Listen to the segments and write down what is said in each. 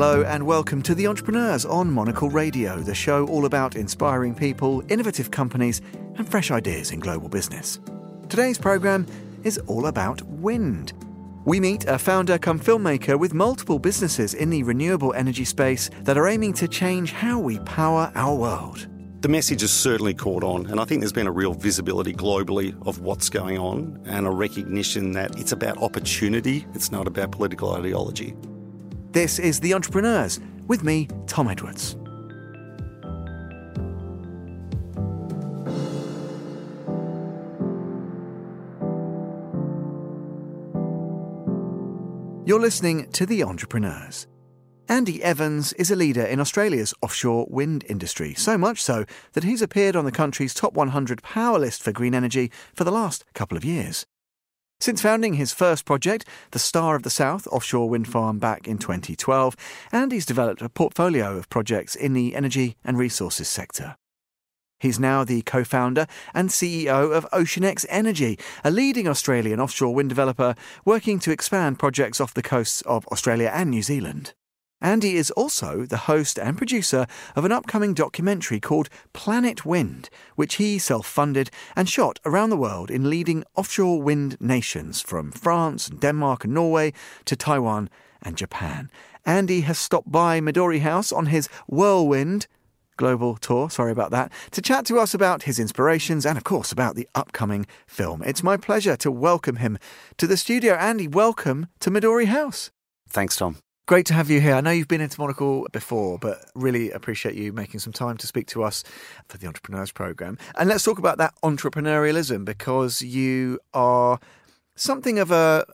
Hello and welcome to The Entrepreneurs on Monocle Radio, the show all about inspiring people, innovative companies, and fresh ideas in global business. Today's programme is all about wind. We meet a founder come filmmaker with multiple businesses in the renewable energy space that are aiming to change how we power our world. The message has certainly caught on, and I think there's been a real visibility globally of what's going on and a recognition that it's about opportunity, it's not about political ideology. This is The Entrepreneurs with me, Tom Edwards. You're listening to The Entrepreneurs. Andy Evans is a leader in Australia's offshore wind industry, so much so that he's appeared on the country's top 100 power list for green energy for the last couple of years. Since founding his first project, the Star of the South offshore wind farm, back in 2012, Andy's developed a portfolio of projects in the energy and resources sector. He's now the co founder and CEO of Oceanex Energy, a leading Australian offshore wind developer working to expand projects off the coasts of Australia and New Zealand. Andy is also the host and producer of an upcoming documentary called Planet Wind, which he self funded and shot around the world in leading offshore wind nations from France, Denmark, and Norway to Taiwan and Japan. Andy has stopped by Midori House on his Whirlwind global tour, sorry about that, to chat to us about his inspirations and, of course, about the upcoming film. It's my pleasure to welcome him to the studio. Andy, welcome to Midori House. Thanks, Tom. Great to have you here. I know you've been into Monocle before, but really appreciate you making some time to speak to us for the Entrepreneurs Programme. And let's talk about that entrepreneurialism because you are something of a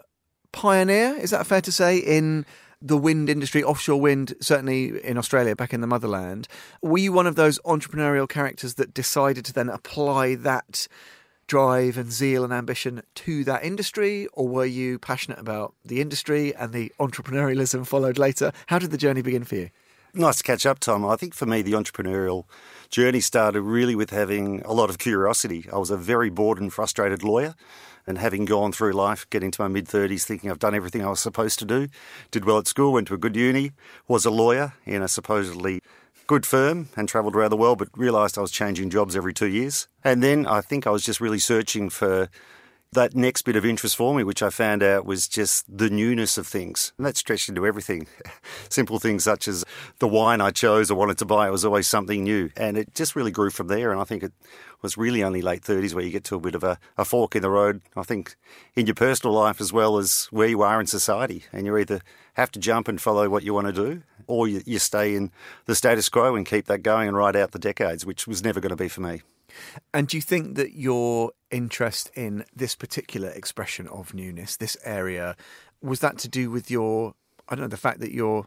pioneer, is that fair to say, in the wind industry, offshore wind, certainly in Australia, back in the motherland. Were you one of those entrepreneurial characters that decided to then apply that drive and zeal and ambition to that industry, or were you passionate about the industry and the entrepreneurialism followed later? How did the journey begin for you? Nice to catch up, Tom. I think for me, the entrepreneurial journey started really with having a lot of curiosity. I was a very bored and frustrated lawyer and having gone through life, getting to my mid 30s, thinking I've done everything I was supposed to do, did well at school, went to a good uni, was a lawyer in a supposedly good firm and travelled around the world, but realised I was changing jobs every two years. And then I think I was just really searching for that next bit of interest for me, which I found out was just the newness of things. And that stretched into everything. Simple things such as the wine I chose or wanted to buy, it was always something new. And it just really grew from there. And I think it was really only late 30s where you get to a bit of a, a fork in the road, I think, in your personal life as well as where you are in society. And you either have to jump and follow what you want to do, or you, you stay in the status quo and keep that going and ride out the decades, which was never going to be for me. And do you think that your interest in this particular expression of newness, this area, was that to do with your, I don't know, the fact that you're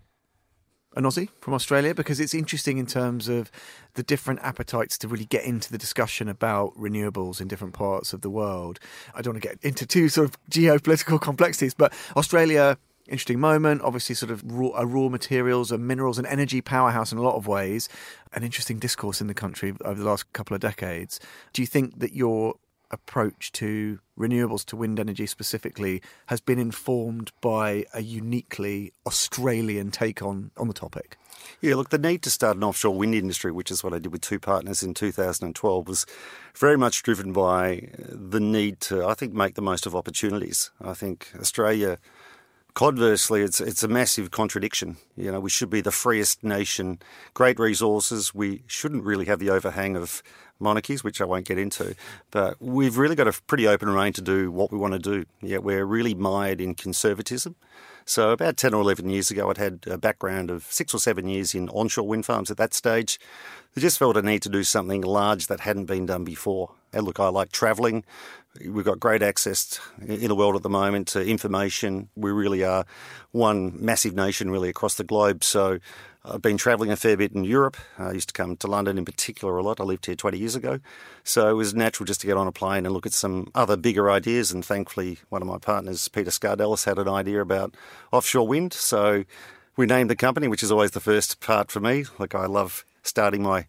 an Aussie from Australia? Because it's interesting in terms of the different appetites to really get into the discussion about renewables in different parts of the world. I don't want to get into too sort of geopolitical complexities, but Australia interesting moment. Obviously, sort of raw, a raw materials and minerals and energy powerhouse in a lot of ways. An interesting discourse in the country over the last couple of decades. Do you think that your approach to renewables, to wind energy specifically, has been informed by a uniquely Australian take on, on the topic? Yeah, look, the need to start an offshore wind industry, which is what I did with two partners in 2012, was very much driven by the need to, I think, make the most of opportunities. I think Australia Conversely, it's it's a massive contradiction. You know, we should be the freest nation, great resources. We shouldn't really have the overhang of monarchies, which I won't get into. But we've really got a pretty open rein to do what we want to do. Yet we're really mired in conservatism. So about 10 or 11 years ago, I'd had a background of six or seven years in onshore wind farms at that stage. I just felt a need to do something large that hadn't been done before. And look, I like travelling. We've got great access in the world at the moment to information. We really are one massive nation, really, across the globe. So I've been travelling a fair bit in Europe. I used to come to London in particular a lot. I lived here 20 years ago. So it was natural just to get on a plane and look at some other bigger ideas. And thankfully, one of my partners, Peter Skardelis, had an idea about offshore wind. So we named the company, which is always the first part for me. Like, I love starting my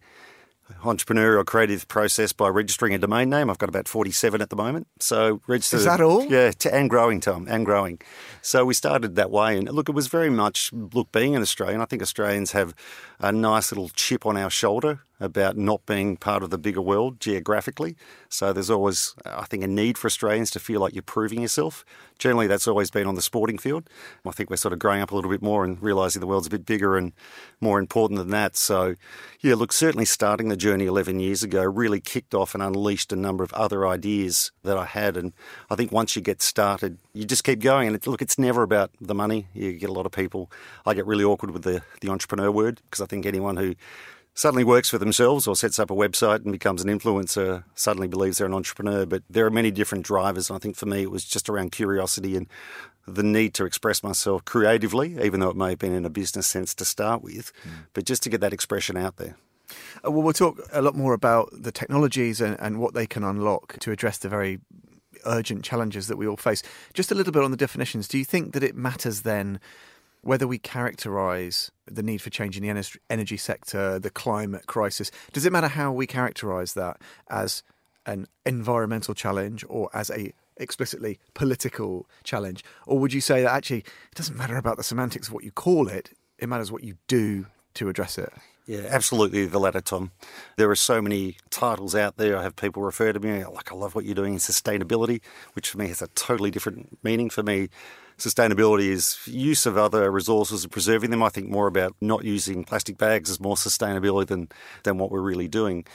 entrepreneurial creative process by registering a domain name. I've got about 47 at the moment. So registered. Is that all? Yeah, and growing, Tom, and growing. So we started that way. And look, it was very much, look, being an Australian, I think Australians have a nice little chip on our shoulder about not being part of the bigger world geographically. So there's always, I think, a need for Australians to feel like you're proving yourself. Generally, that's always been on the sporting field. I think we're sort of growing up a little bit more and realising the world's a bit bigger and more important than that. So, yeah, look, certainly starting the journey 11 years ago really kicked off and unleashed a number of other ideas that I had. And I think once you get started, you just keep going. And it, look, it's never about the money. You get a lot of people. I get really awkward with the, the entrepreneur word because I think anyone who suddenly works for themselves or sets up a website and becomes an influencer suddenly believes they're an entrepreneur. But there are many different drivers. And I think for me, it was just around curiosity and the need to express myself creatively, even though it may have been in a business sense to start with, mm. but just to get that expression out there. Uh, well, we'll talk a lot more about the technologies and, and what they can unlock to address the very urgent challenges that we all face. Just a little bit on the definitions. Do you think that it matters then whether we characterize the need for change in the energy sector, the climate crisis? Does it matter how we characterize that as an environmental challenge or as a explicitly political challenge? Or would you say that actually it doesn't matter about the semantics of what you call it, it matters what you do to address it? Yeah, absolutely the latter, Tom. There are so many titles out there. I have people refer to me like, I love what you're doing in sustainability, which for me has a totally different meaning. For me, sustainability is use of other resources and preserving them. I think more about not using plastic bags is more sustainability than, than what we're really doing.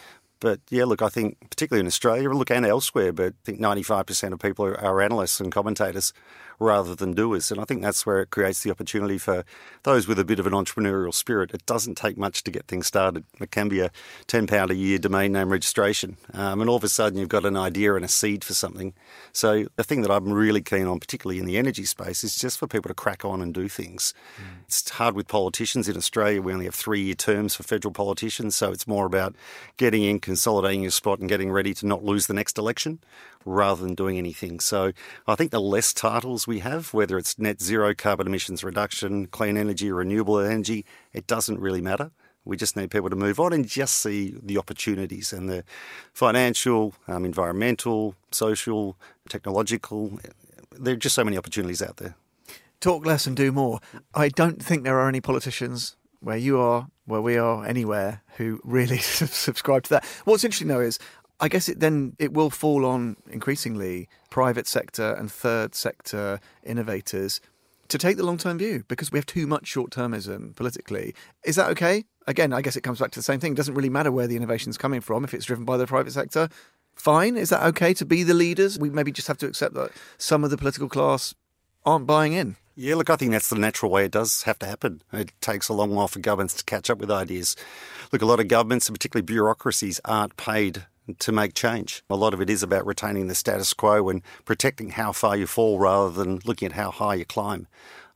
But yeah, look, I think particularly in Australia, look, and elsewhere, but I think 95% of people are, are analysts and commentators rather than doers. And I think that's where it creates the opportunity for those with a bit of an entrepreneurial spirit. It doesn't take much to get things started. It can be a £10 a year domain name registration. Um, and all of a sudden, you've got an idea and a seed for something. So the thing that I'm really keen on, particularly in the energy space, is just for people to crack on and do things. Mm. It's hard with politicians in Australia. We only have three year terms for federal politicians. So it's more about getting in, consolidating your spot, and getting ready to not lose the next election rather than doing anything. So I think the less titles we have, whether it's net zero carbon emissions reduction, clean energy, renewable energy, it doesn't really matter. We just need people to move on and just see the opportunities and the financial, um, environmental, social, technological. There are just so many opportunities out there. Talk less and do more. I don't think there are any politicians where you are, where we are, anywhere who really subscribe to that. What's interesting though is I guess it then it will fall on increasingly private sector and third sector innovators to take the long term view because we have too much short termism politically. Is that okay? Again, I guess it comes back to the same thing. It doesn't really matter where the innovation is coming from if it's driven by the private sector. Fine. Is that okay to be the leaders? We maybe just have to accept that some of the political class aren't buying in. Yeah, look, I think that's the natural way it does have to happen. It takes a long while for governments to catch up with ideas. Look, a lot of governments, and particularly bureaucracies, aren't paid to make change. A lot of it is about retaining the status quo and protecting how far you fall rather than looking at how high you climb.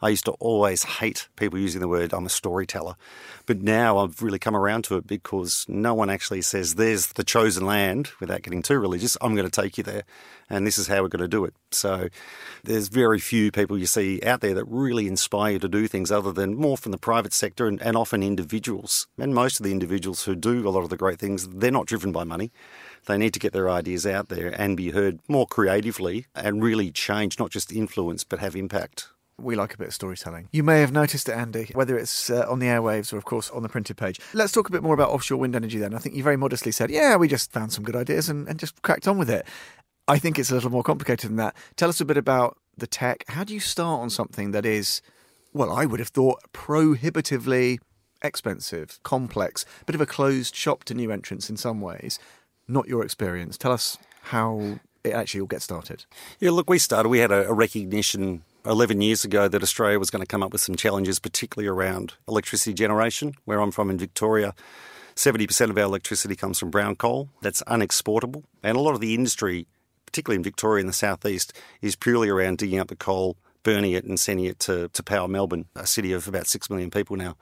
I used to always hate people using the word I'm a storyteller. But now I've really come around to it because no one actually says there's the chosen land without getting too religious. I'm going to take you there and this is how we're going to do it. So there's very few people you see out there that really inspire you to do things other than more from the private sector and, and often individuals. And most of the individuals who do a lot of the great things, they're not driven by money. They need to get their ideas out there and be heard more creatively and really change, not just influence, but have impact we like a bit of storytelling. You may have noticed it, Andy, whether it's uh, on the airwaves or, of course, on the printed page. Let's talk a bit more about offshore wind energy then. I think you very modestly said, yeah, we just found some good ideas and, and just cracked on with it. I think it's a little more complicated than that. Tell us a bit about the tech. How do you start on something that is, well, I would have thought prohibitively expensive, complex, a bit of a closed shop to new entrants in some ways? Not your experience. Tell us how it actually all get started. Yeah, look, we started, we had a, a recognition 11 years ago that Australia was going to come up with some challenges, particularly around electricity generation. Where I'm from in Victoria, 70% of our electricity comes from brown coal. That's unexportable. And a lot of the industry, particularly in Victoria in the southeast, is purely around digging up the coal, burning it, and sending it to, to power Melbourne, a city of about 6 million people now.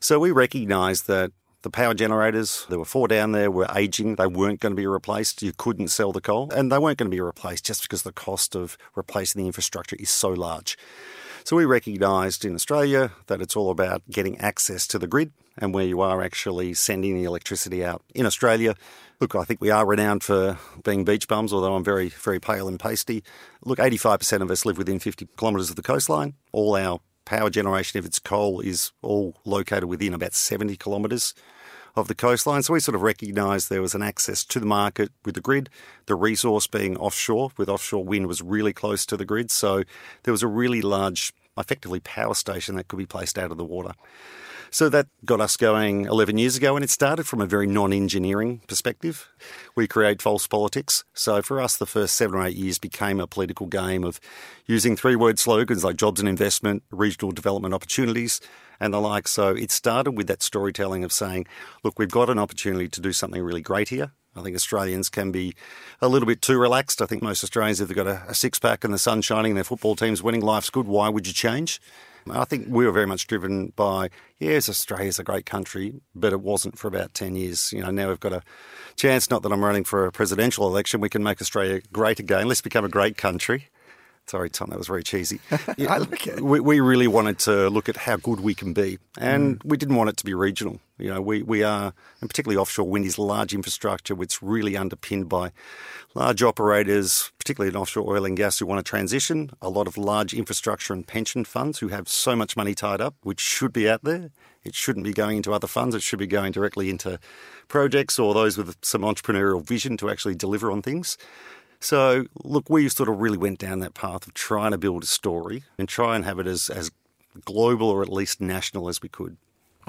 So we recognise that the power generators, there were four down there, were aging. They weren't going to be replaced. You couldn't sell the coal, and they weren't going to be replaced just because the cost of replacing the infrastructure is so large. So we recognised in Australia that it's all about getting access to the grid and where you are actually sending the electricity out. In Australia, look, I think we are renowned for being beach bums, although I'm very, very pale and pasty. Look, 85% of us live within 50 kilometres of the coastline. All our power generation, if it's coal, is all located within about 70 kilometres of the coastline. So we sort of recognised there was an access to the market with the grid, the resource being offshore, with offshore wind was really close to the grid. So there was a really large, effectively, power station that could be placed out of the water. So that got us going 11 years ago, and it started from a very non engineering perspective. We create false politics. So for us, the first seven or eight years became a political game of using three word slogans like jobs and investment, regional development opportunities, and the like. So it started with that storytelling of saying, look, we've got an opportunity to do something really great here. I think Australians can be a little bit too relaxed. I think most Australians, if they've got a, a six pack and the sun shining, and their football team's winning, life's good. Why would you change? I think we were very much driven by, yes, Australia's a great country, but it wasn't for about 10 years. You know, now we've got a chance, not that I'm running for a presidential election, we can make Australia great again. Let's become a great country. Sorry, Tom, that was very cheesy. I like it. We, we, really wanted to look at how good we can be, and mm. we didn't want it to be regional. You know, we, we are, and particularly offshore wind is large infrastructure, which is really underpinned by large operators, particularly in offshore oil and gas, who want to transition. A lot of large infrastructure and pension funds who have so much money tied up, which should be out there. It shouldn't be going into other funds. It should be going directly into projects or those with some entrepreneurial vision to actually deliver on things. So, look, we sort of really went down that path of trying to build a story and try and have it as, as global or at least national as we could.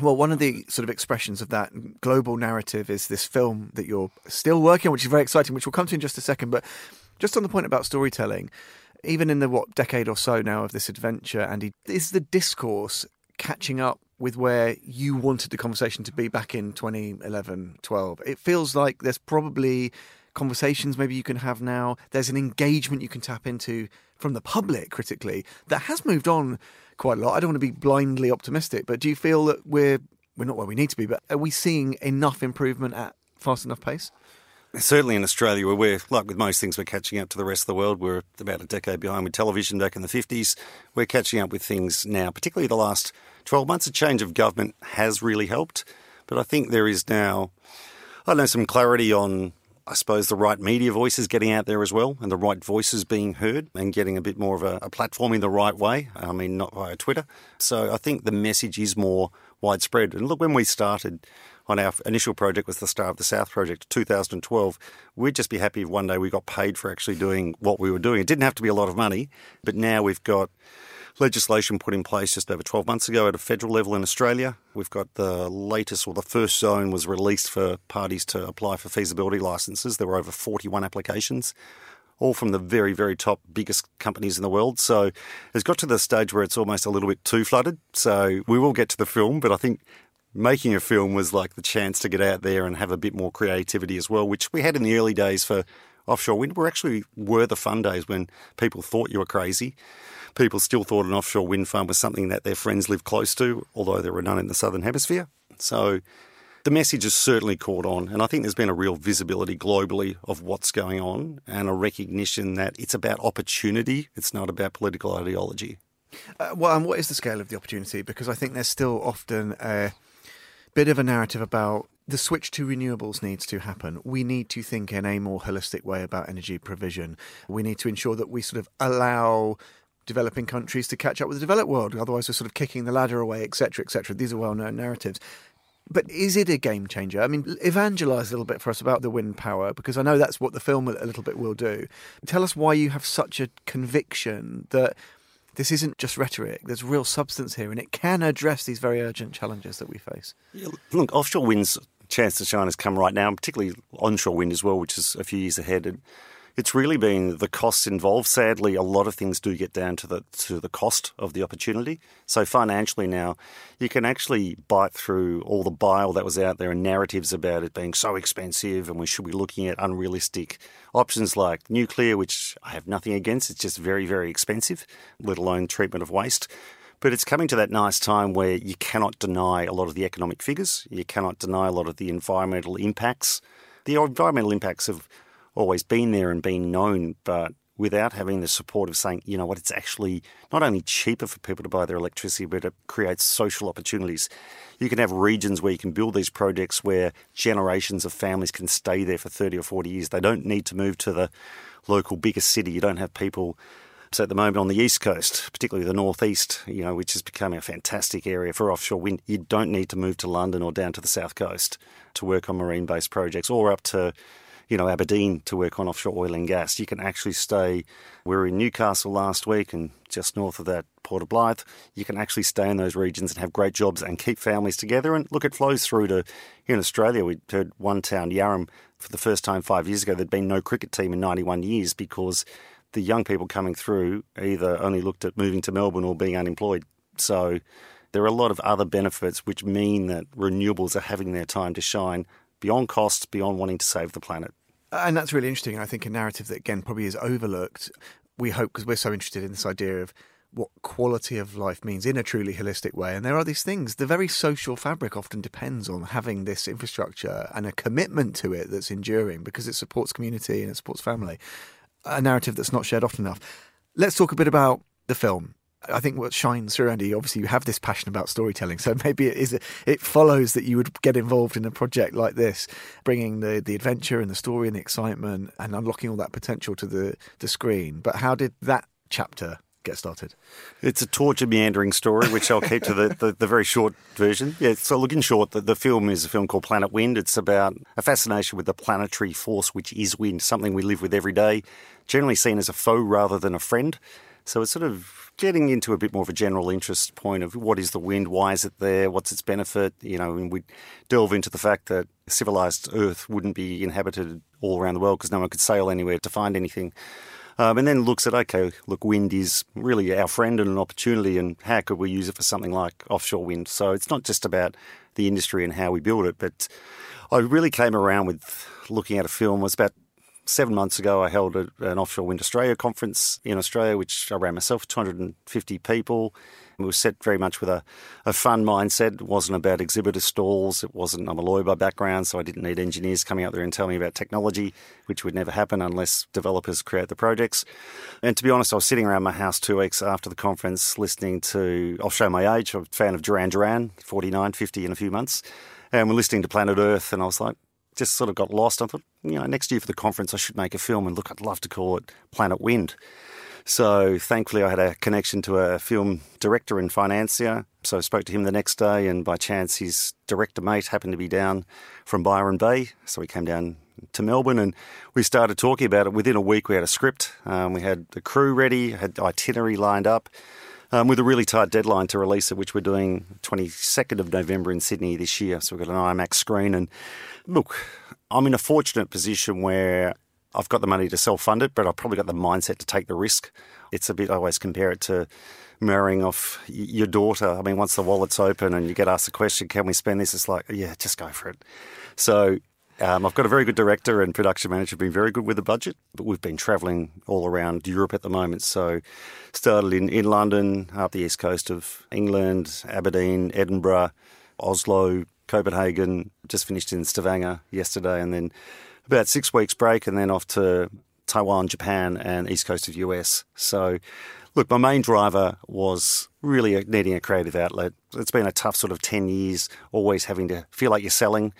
Well, one of the sort of expressions of that global narrative is this film that you're still working on, which is very exciting, which we'll come to in just a second. But just on the point about storytelling, even in the what decade or so now of this adventure, Andy, is the discourse catching up with where you wanted the conversation to be back in 2011, 12? It feels like there's probably conversations maybe you can have now. There's an engagement you can tap into from the public critically that has moved on quite a lot. I don't want to be blindly optimistic, but do you feel that we're we're not where we need to be, but are we seeing enough improvement at fast enough pace? Certainly in Australia, where we're, like with most things, we're catching up to the rest of the world. We're about a decade behind with television back in the 50s. We're catching up with things now, particularly the last 12 months. A change of government has really helped, but I think there is now, I don't know, some clarity on I suppose the right media voices getting out there as well, and the right voices being heard, and getting a bit more of a, a platform in the right way. I mean, not via Twitter. So I think the message is more widespread. And look, when we started on our initial project was the Star of the South project, 2012. We'd just be happy if one day we got paid for actually doing what we were doing. It didn't have to be a lot of money, but now we've got legislation put in place just over 12 months ago at a federal level in Australia. We've got the latest, or the first zone was released for parties to apply for feasibility licenses. There were over 41 applications, all from the very, very top, biggest companies in the world. So it's got to the stage where it's almost a little bit too flooded. So we will get to the film, but I think making a film was like the chance to get out there and have a bit more creativity as well, which we had in the early days for offshore wind. We actually were the fun days when people thought you were crazy people still thought an offshore wind farm was something that their friends lived close to, although there were none in the southern hemisphere. So the message has certainly caught on, and I think there's been a real visibility globally of what's going on and a recognition that it's about opportunity, it's not about political ideology. Uh, well, and what is the scale of the opportunity? Because I think there's still often a bit of a narrative about the switch to renewables needs to happen. We need to think in a more holistic way about energy provision. We need to ensure that we sort of allow developing countries to catch up with the developed world. Otherwise, we're sort of kicking the ladder away, etc., etc. These are well-known narratives. But is it a game changer? I mean, evangelize a little bit for us about the wind power, because I know that's what the film a little bit will do. Tell us why you have such a conviction that this isn't just rhetoric. There's real substance here, and it can address these very urgent challenges that we face. Yeah, look, offshore wind's chance to shine has come right now, particularly onshore wind as well, which is a few years ahead. And it's really been the costs involved. Sadly, a lot of things do get down to the to the cost of the opportunity. So financially now, you can actually bite through all the bile that was out there and narratives about it being so expensive and we should be looking at unrealistic options like nuclear, which I have nothing against. It's just very, very expensive, let alone treatment of waste. But it's coming to that nice time where you cannot deny a lot of the economic figures. You cannot deny a lot of the environmental impacts. The environmental impacts of always been there and been known, but without having the support of saying, you know what, it's actually not only cheaper for people to buy their electricity, but it creates social opportunities. You can have regions where you can build these projects where generations of families can stay there for 30 or 40 years. They don't need to move to the local biggest city. You don't have people so at the moment on the east coast, particularly the northeast, you know, which is becoming a fantastic area for offshore wind, you don't need to move to London or down to the south coast to work on marine-based projects, or up to you know, Aberdeen to work on offshore oil and gas. You can actually stay. We were in Newcastle last week and just north of that, Port of Blyth. You can actually stay in those regions and have great jobs and keep families together. And look, it flows through to here in Australia. We heard one town, Yarram, for the first time five years ago, there'd been no cricket team in 91 years because the young people coming through either only looked at moving to Melbourne or being unemployed. So there are a lot of other benefits which mean that renewables are having their time to shine beyond costs, beyond wanting to save the planet. And that's really interesting. I think a narrative that, again, probably is overlooked. We hope, because we're so interested in this idea of what quality of life means in a truly holistic way. And there are these things. The very social fabric often depends on having this infrastructure and a commitment to it that's enduring because it supports community and it supports family. A narrative that's not shared often enough. Let's talk a bit about the film. I think what shines through, Andy, obviously you have this passion about storytelling, so maybe it is it follows that you would get involved in a project like this, bringing the the adventure and the story and the excitement and unlocking all that potential to the the screen. But how did that chapter get started? It's a tortured, meandering story, which I'll keep to the, the, the, very short version. Yeah, so look in short, the, the film is a film called Planet Wind. It's about a fascination with the planetary force, which is wind, something we live with every day, generally seen as a foe rather than a friend. So it's sort of getting into a bit more of a general interest point of what is the wind, why is it there, what's its benefit. You know, and we delve into the fact that civilized Earth wouldn't be inhabited all around the world because no one could sail anywhere to find anything. Um, and then looks at okay, look, wind is really our friend and an opportunity, and how could we use it for something like offshore wind? So it's not just about the industry and how we build it, but I really came around with looking at a film it was about seven months ago, I held a, an Offshore Wind Australia conference in Australia, which I ran myself, 250 people. It was set very much with a, a fun mindset. It wasn't about exhibitor stalls. It wasn't, I'm a lawyer by background, so I didn't need engineers coming out there and telling me about technology, which would never happen unless developers create the projects. And to be honest, I was sitting around my house two weeks after the conference listening to, I'll show my age, I'm a fan of Duran Duran, 49, 50 in a few months. And we're listening to Planet Earth, and I was like, just sort of got lost. I thought, you know, next year for the conference, I should make a film. And look, I'd love to call it Planet Wind. So thankfully, I had a connection to a film director and financier. So I spoke to him the next day, and by chance, his director mate happened to be down from Byron Bay. So we came down to Melbourne and we started talking about it. Within a week, we had a script, um, we had the crew ready, had itinerary lined up. Um, with a really tight deadline to release it, which we're doing 22nd of November in Sydney this year. So we've got an IMAX screen, and Look, I'm in a fortunate position where I've got the money to self fund it, but I've probably got the mindset to take the risk. It's a bit, I always compare it to marrying off your daughter. I mean, once the wallet's open and you get asked the question, can we spend this? It's like, yeah, just go for it. So um, I've got a very good director and production manager, been very good with the budget, but we've been travelling all around Europe at the moment. So started in, in London, up the east coast of England, Aberdeen, Edinburgh, Oslo, Copenhagen, just finished in Stavanger yesterday, and then about six weeks break, and then off to Taiwan, Japan, and east coast of US. So, look, my main driver was really needing a creative outlet. It's been a tough sort of 10 years, always having to feel like you're selling.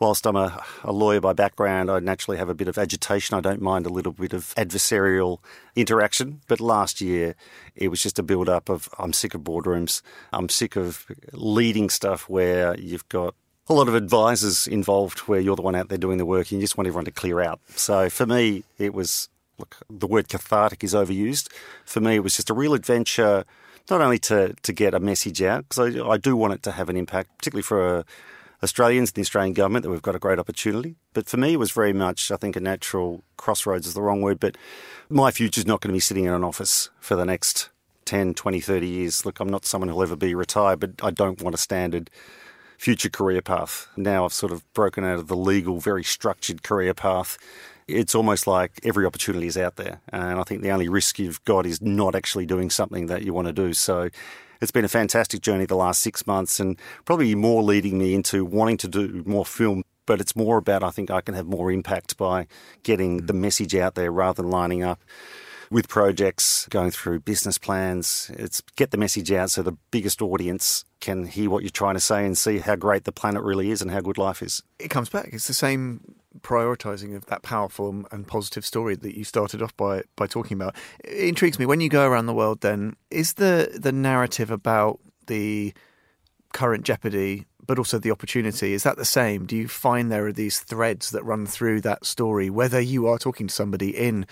Whilst I'm a, a lawyer by background, I naturally have a bit of agitation. I don't mind a little bit of adversarial interaction. But last year, it was just a build up of I'm sick of boardrooms. I'm sick of leading stuff where you've got a lot of advisors involved where you're the one out there doing the work and you just want everyone to clear out. So for me, it was look, the word cathartic is overused. For me, it was just a real adventure, not only to, to get a message out, because I, I do want it to have an impact, particularly for a, Australians, and the Australian government, that we've got a great opportunity. But for me, it was very much, I think, a natural crossroads is the wrong word, but my future is not going to be sitting in an office for the next 10, 20, 30 years. Look, I'm not someone who'll ever be retired, but I don't want a standard future career path. Now I've sort of broken out of the legal, very structured career path. It's almost like every opportunity is out there. And I think the only risk you've got is not actually doing something that you want to do. So it's been a fantastic journey the last six months and probably more leading me into wanting to do more film. But it's more about, I think I can have more impact by getting mm. the message out there rather than lining up with projects, going through business plans. It's get the message out so the biggest audience can hear what you're trying to say and see how great the planet really is and how good life is. It comes back. It's the same prioritizing of that powerful and positive story that you started off by by talking about. It intrigues me when you go around the world. Then is the the narrative about the current jeopardy, but also the opportunity. Is that the same? Do you find there are these threads that run through that story, whether you are talking to somebody in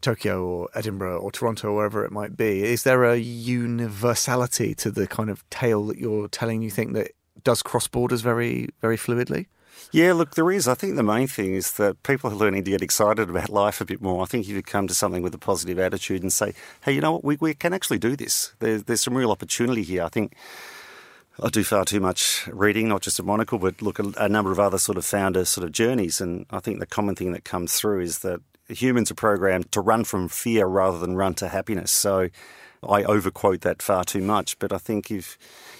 Tokyo or Edinburgh or Toronto or wherever it might be? Is there a universality to the kind of tale that you're telling? You think that does cross borders very, very fluidly? Yeah, look, there is. I think the main thing is that people are learning to get excited about life a bit more. I think if you come to something with a positive attitude and say, hey, you know what, we, we can actually do this. There's, there's some real opportunity here. I think I do far too much reading, not just at Monocle, but look at a number of other sort of founder sort of journeys. And I think the common thing that comes through is that humans are programmed to run from fear rather than run to happiness. So I overquote that far too much. But I think if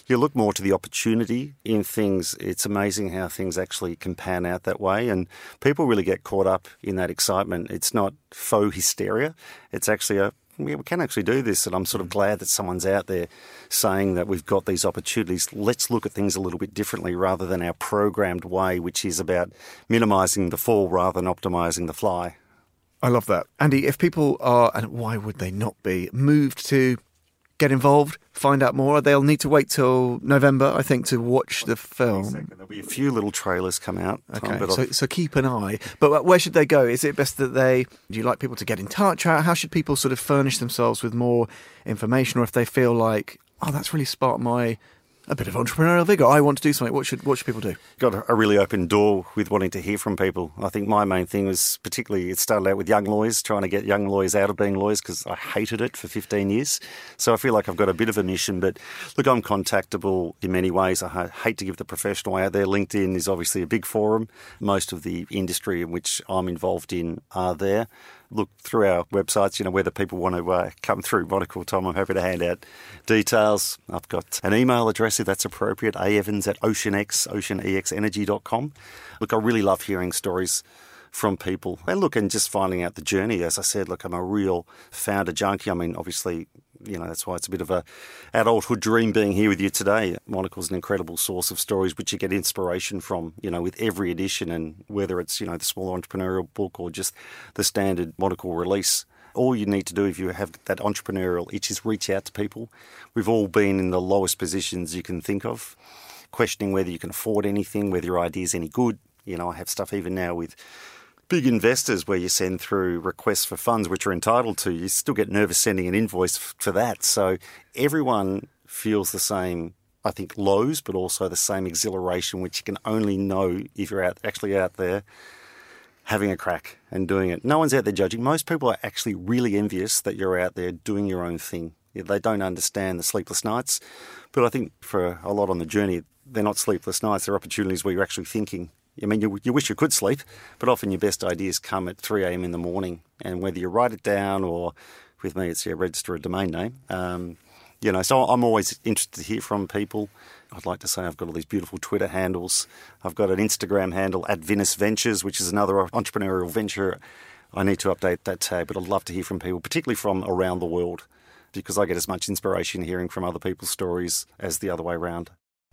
you look more to the opportunity in things, it's amazing how things actually can pan out that way. And people really get caught up in that excitement. It's not faux hysteria, it's actually a we can actually do this. And I'm sort of mm. glad that someone's out there saying that we've got these opportunities. Let's look at things a little bit differently rather than our programmed way, which is about minimising the fall rather than optimising the fly. I love that. Andy, if people are, and why would they not be, moved to get involved, find out more. They'll need to wait till November, I think, to watch the film. There'll be a few little trailers come out. Okay, so, so keep an eye. But uh, where should they go? Is it best that they? Do you like people to get in touch? How, how should people sort of furnish themselves with more information, or if they feel like, oh, that's really sparked my a bit of entrepreneurial vigor. I want to do something. What should what should people do? Got a really open door with wanting to hear from people. I think my main thing was particularly it started out with young lawyers, trying to get young lawyers out of being lawyers because I hated it for 15 years. So I feel like I've got a bit of a mission. But look, I'm contactable in many ways. I hate to give the professional out there. LinkedIn is obviously a big forum. Most of the industry in which I'm involved in are there look through our websites, you know, whether people want to uh, come through Monocle Tom, I'm happy to hand out details. I've got an email address if that's appropriate, aevans at oceanex, oceanexenergy.com. Look, I really love hearing stories from people. And look, and just finding out the journey. As I said, look, I'm a real founder junkie. I mean, obviously, you know, that's why it's a bit of a adulthood dream being here with you today. Monocle's an incredible source of stories which you get inspiration from, you know, with every edition and whether it's, you know, the small entrepreneurial book or just the standard Monocle release. All you need to do if you have that entrepreneurial itch is reach out to people. We've all been in the lowest positions you can think of, questioning whether you can afford anything, whether your idea is any good. You know, I have stuff even now with big investors where you send through requests for funds which are entitled to, you still get nervous sending an invoice for that. So everyone feels the same, I think, lows, but also the same exhilaration, which you can only know if you're out, actually out there having a crack and doing it. No one's out there judging. Most people are actually really envious that you're out there doing your own thing. They don't understand the sleepless nights. But I think for a lot on the journey, they're not sleepless nights. They're opportunities where you're actually thinking I mean, you, you wish you could sleep, but often your best ideas come at 3 a.m. in the morning. And whether you write it down or, with me, it's yeah, register a domain name. Um, you know, so I'm always interested to hear from people. I'd like to say I've got all these beautiful Twitter handles. I've got an Instagram handle at Venus Ventures, which is another entrepreneurial venture. I need to update that tag, but I'd love to hear from people, particularly from around the world, because I get as much inspiration hearing from other people's stories as the other way around.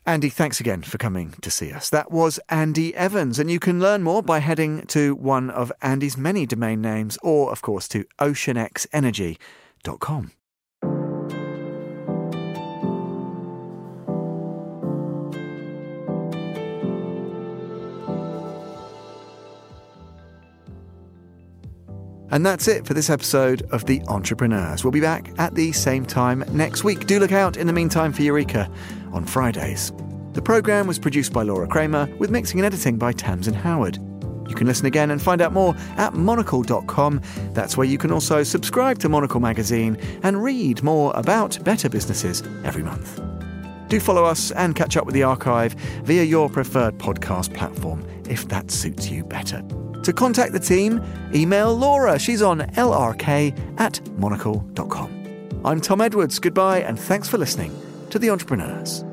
Andy, thanks again for coming to see us. That was Andy Evans, and you can learn more by heading to one of Andy's many domain names or, of course, to oceanexenergy.com. And that's it for this episode of The Entrepreneurs. We'll be back at the same time next week. Do look out in the meantime for Eureka on Fridays. The programme was produced by Laura Kramer with mixing and editing by Tamsin Howard. You can listen again and find out more at monocle.com. That's where you can also subscribe to Monocle magazine and read more about better businesses every month. Do follow us and catch up with the archive via your preferred podcast platform if that suits you better. To contact the team, email Laura. She's on lrk at monocle.com. I'm Tom Edwards. Goodbye, and thanks for listening to The Entrepreneurs.